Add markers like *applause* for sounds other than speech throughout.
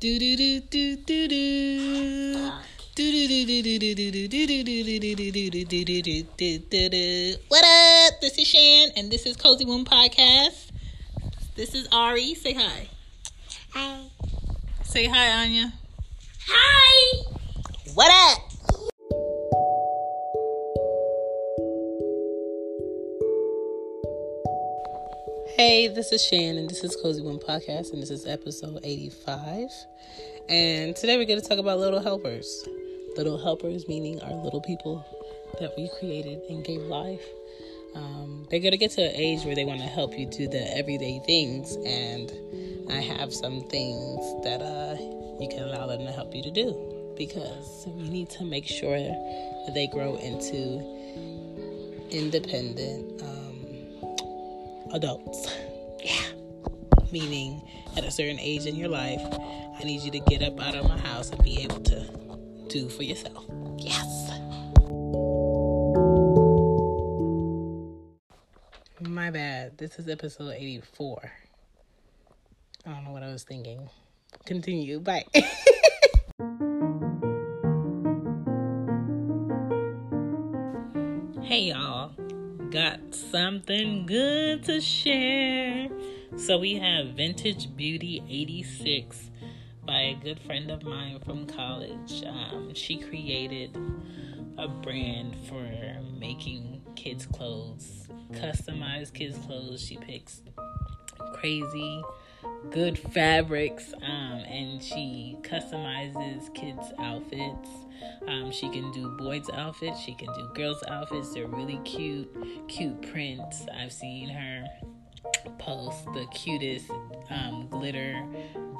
Do do do do do do. What up? This is Shan, and this is Cozy Womb Podcast. This is Ari. Say hi. Hi. Say hi, Anya. Hi. What up? Hey, this is Shan, and this is Cozy One Podcast, and this is episode 85. And today we're going to talk about little helpers. Little helpers, meaning our little people that we created and gave life. Um, they're going to get to an age where they want to help you do the everyday things, and I have some things that uh, you can allow them to help you to do because you need to make sure that they grow into independent um, adults. Yeah. Meaning, at a certain age in your life, I need you to get up out of my house and be able to do for yourself. Yes. My bad. This is episode 84. I don't know what I was thinking. Continue. Bye. *laughs* hey, y'all. Got something good to share. So, we have Vintage Beauty 86 by a good friend of mine from college. Um, she created a brand for making kids' clothes, customized kids' clothes. She picks crazy good fabrics um, and she customizes kids outfits. Um, she can do boys outfits she can do girls outfits. They're really cute cute prints. I've seen her post the cutest um, glitter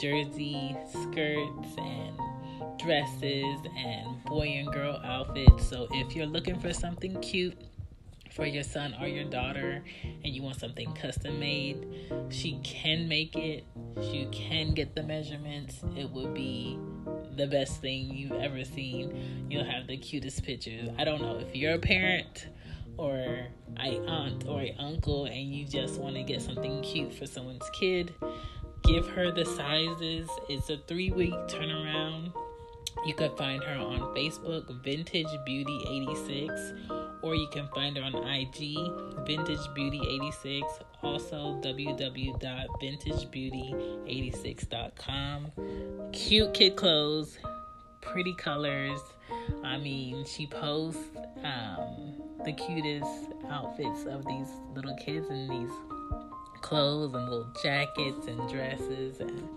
jersey skirts and dresses and boy and girl outfits. So if you're looking for something cute for your son or your daughter and you want something custom made, she can make it. You can get the measurements. It would be the best thing you've ever seen. You'll have the cutest pictures. I don't know if you're a parent or a aunt or a uncle and you just want to get something cute for someone's kid, give her the sizes. It's a 3-week turnaround. You can find her on Facebook, Vintage Beauty 86, or you can find her on IG, Vintage Beauty 86, also www.vintagebeauty86.com. Cute kid clothes, pretty colors. I mean, she posts um, the cutest outfits of these little kids in these clothes and little jackets and dresses, and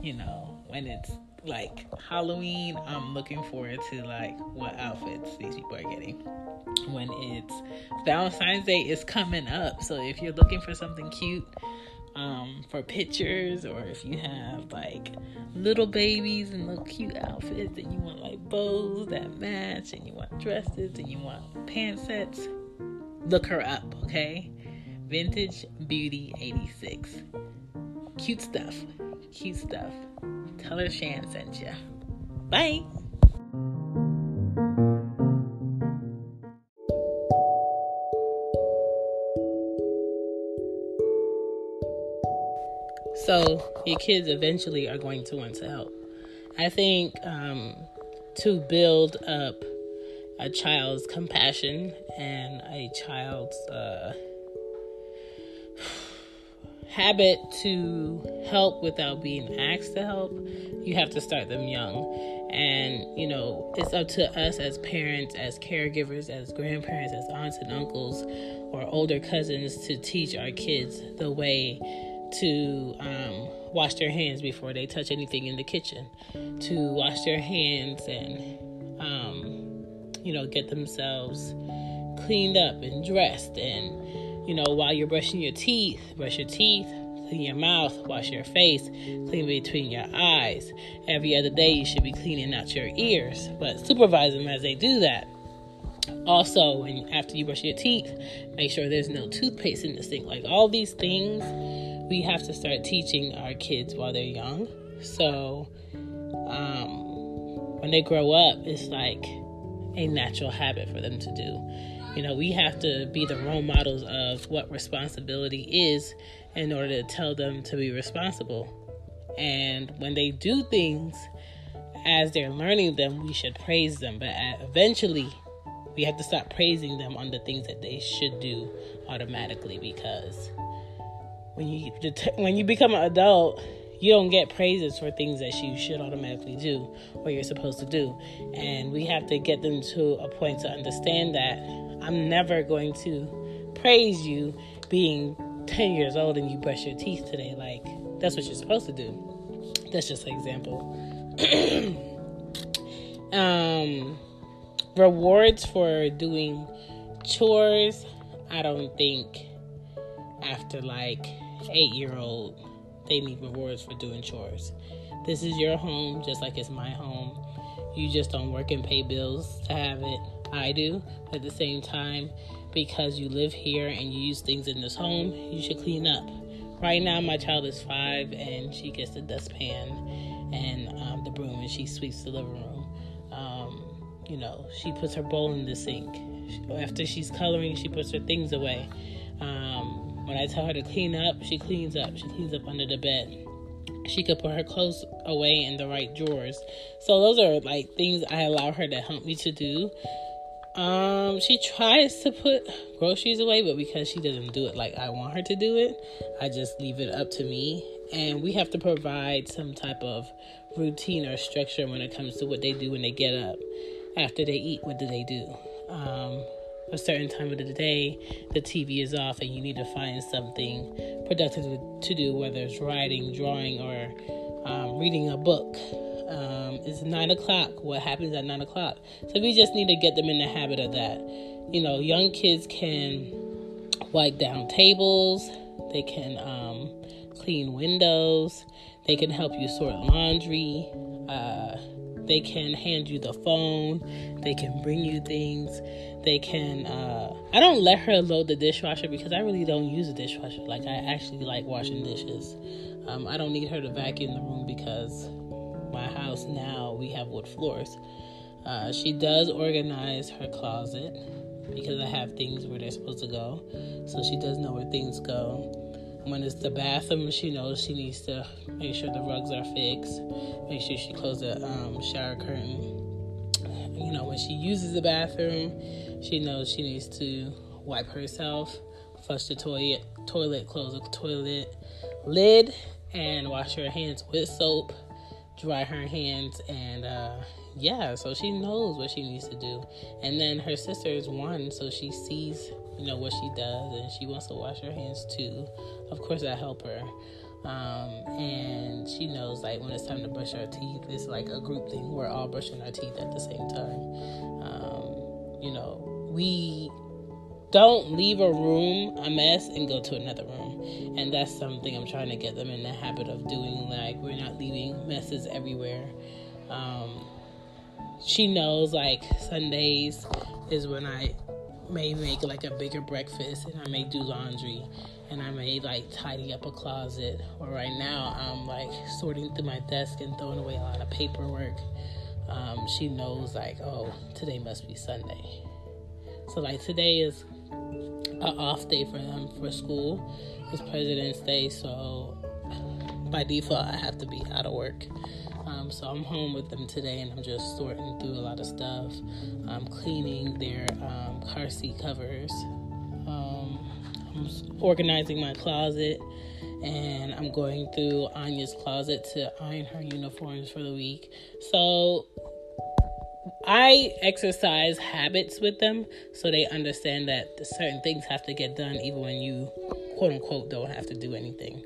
you know, when it's like Halloween, I'm looking forward to like what outfits these people are getting. When it's Valentine's Day is coming up, so if you're looking for something cute um, for pictures, or if you have like little babies and little cute outfits, and you want like bows that match, and you want dresses, and you want pant sets, look her up, okay? Vintage Beauty 86. Cute stuff. Cute stuff. Tell her Shan sent you. Bye. So your kids eventually are going to want to help. I think um, to build up a child's compassion and a child's uh, habit to help without being asked to help, you have to start them young. And, you know, it's up to us as parents, as caregivers, as grandparents, as aunts and uncles, or older cousins to teach our kids the way to um, wash their hands before they touch anything in the kitchen, to wash their hands and, um, you know, get themselves cleaned up and dressed. And, you know, while you're brushing your teeth, brush your teeth, clean your mouth, wash your face, clean between your eyes. Every other day, you should be cleaning out your ears, but supervise them as they do that. Also, when after you brush your teeth, make sure there's no toothpaste in the sink. Like all these things we have to start teaching our kids while they're young. So um, when they grow up, it's like a natural habit for them to do. You know, we have to be the role models of what responsibility is in order to tell them to be responsible. And when they do things as they're learning them, we should praise them. But uh, eventually, we have to stop praising them on the things that they should do automatically because when you when you become an adult, you don't get praises for things that you should automatically do or you're supposed to do. And we have to get them to a point to understand that I'm never going to praise you being 10 years old and you brush your teeth today. Like, that's what you're supposed to do. That's just an example. *clears throat* um, rewards for doing chores, I don't think after like eight year old, they need rewards for doing chores. This is your home, just like it's my home. You just don't work and pay bills to have it. I do. At the same time, because you live here and you use things in this home, you should clean up. Right now, my child is five and she gets the dustpan and um, the broom and she sweeps the living room. Um, you know, she puts her bowl in the sink. After she's coloring, she puts her things away. Um, when I tell her to clean up, she cleans up. She cleans up under the bed. She could put her clothes away in the right drawers. So those are like things I allow her to help me to do. Um, she tries to put groceries away, but because she doesn't do it like I want her to do it, I just leave it up to me. And we have to provide some type of routine or structure when it comes to what they do when they get up. After they eat, what do they do? Um, a certain time of the day, the TV is off, and you need to find something productive to do, whether it's writing, drawing, or um, reading a book. Um, it's nine o'clock. What happens at nine o'clock? So we just need to get them in the habit of that. You know, young kids can wipe down tables. They can um, clean windows. They can help you sort laundry. Uh, they can hand you the phone. They can bring you things. They can. Uh, I don't let her load the dishwasher because I really don't use a dishwasher. Like I actually like washing dishes. Um, I don't need her to vacuum the room because my house now we have wood floors. Uh, she does organize her closet because I have things where they're supposed to go. So she does know where things go. When it's the bathroom, she knows she needs to make sure the rugs are fixed, make sure she closes the um, shower curtain. You know, when she uses the bathroom, she knows she needs to wipe herself, flush the toilet, toilet, close the toilet lid, and wash her hands with soap, dry her hands, and uh, yeah, so she knows what she needs to do. And then her sister is one, so she sees you know what she does and she wants to wash her hands too. Of course i help her. Um, and she knows like when it's time to brush our teeth it's like a group thing. We're all brushing our teeth at the same time. Um, you know we don't leave a room a mess and go to another room and that's something i'm trying to get them in the habit of doing like we're not leaving messes everywhere um, she knows like sundays is when i may make like a bigger breakfast and I may do laundry and I may like tidy up a closet. Or right now, I'm like sorting through my desk and throwing away a lot of paperwork. Um, she knows like, oh, today must be Sunday. So like today is an off day for them for school. It's President's Day, so by default I have to be out of work. Um, so I'm home with them today, and I'm just sorting through a lot of stuff. I'm cleaning their um, car seat covers. Um, I'm organizing my closet, and I'm going through Anya's closet to iron her uniforms for the week. So I exercise habits with them so they understand that certain things have to get done even when you quote unquote don't have to do anything.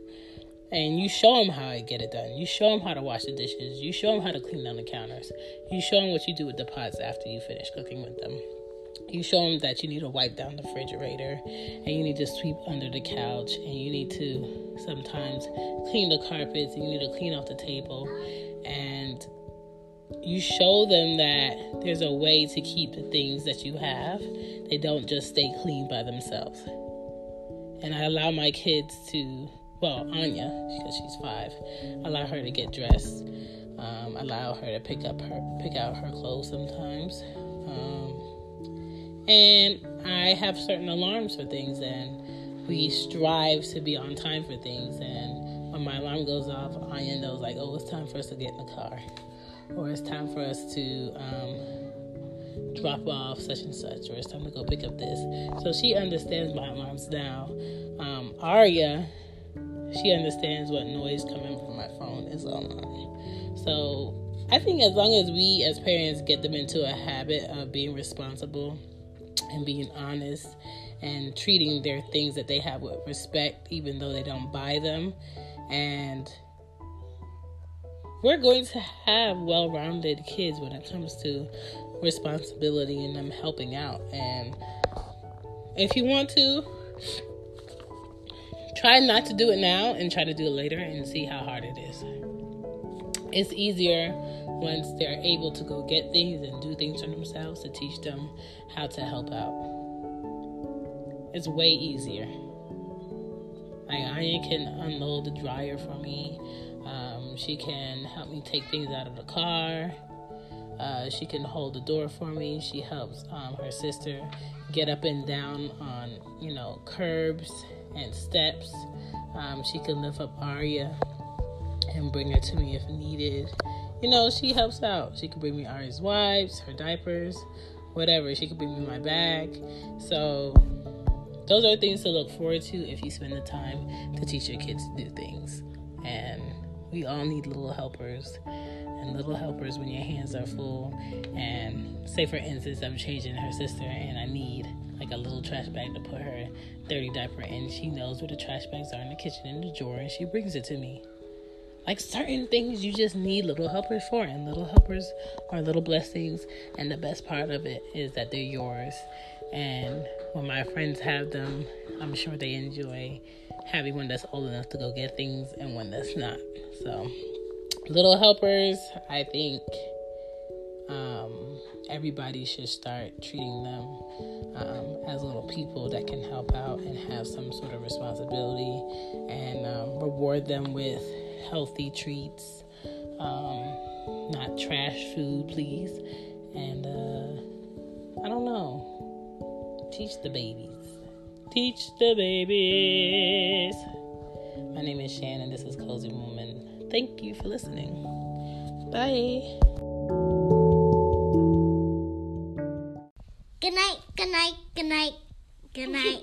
And you show them how I get it done. You show them how to wash the dishes. You show them how to clean down the counters. You show them what you do with the pots after you finish cooking with them. You show them that you need to wipe down the refrigerator and you need to sweep under the couch and you need to sometimes clean the carpets and you need to clean off the table. And you show them that there's a way to keep the things that you have. They don't just stay clean by themselves. And I allow my kids to, well, Anya, because she's five, allow her to get dressed. Um, allow her to pick up her, pick out her clothes sometimes. Um, and I have certain alarms for things, and we strive to be on time for things. And when my alarm goes off, Anya knows, like, oh, it's time for us to get in the car or it's time for us to um, drop off such and such, or it's time to go pick up this. So she understands my alarms now. Um, Arya, she understands what noise coming from my phone is alarm. So I think as long as we as parents get them into a habit of being responsible and being honest and treating their things that they have with respect, even though they don't buy them, and we're going to have well rounded kids when it comes to responsibility and them helping out. And if you want to, try not to do it now and try to do it later and see how hard it is. It's easier once they're able to go get things and do things for themselves to teach them how to help out. It's way easier. Like Anya can unload the dryer for me. She can help me take things out of the car. Uh, she can hold the door for me. She helps um, her sister get up and down on, you know, curbs and steps. Um, she can lift up Aria and bring her to me if needed. You know, she helps out. She can bring me Aria's wipes, her diapers, whatever. She can bring me my bag. So, those are things to look forward to if you spend the time to teach your kids to do things. And we all need little helpers and little helpers when your hands are full. And say, for instance, I'm changing her sister and I need like a little trash bag to put her dirty diaper in. She knows where the trash bags are in the kitchen in the drawer and she brings it to me. Like certain things you just need little helpers for, and little helpers are little blessings. And the best part of it is that they're yours. And when my friends have them, I'm sure they enjoy having one that's old enough to go get things and one that's not. So, little helpers, I think um, everybody should start treating them um, as little people that can help out and have some sort of responsibility and um, reward them with healthy treats, um, not trash food, please. And uh, I don't know, teach the babies. Teach the babies. My name is Shannon. This is Cozy Woman. Thank you for listening. Bye. Good night, good night, good night, good night.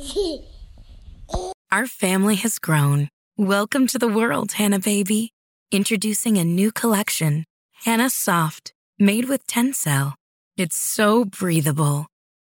*laughs* Our family has grown. Welcome to the world, Hanna Baby. Introducing a new collection, Hanna Soft, made with Tencel. It's so breathable,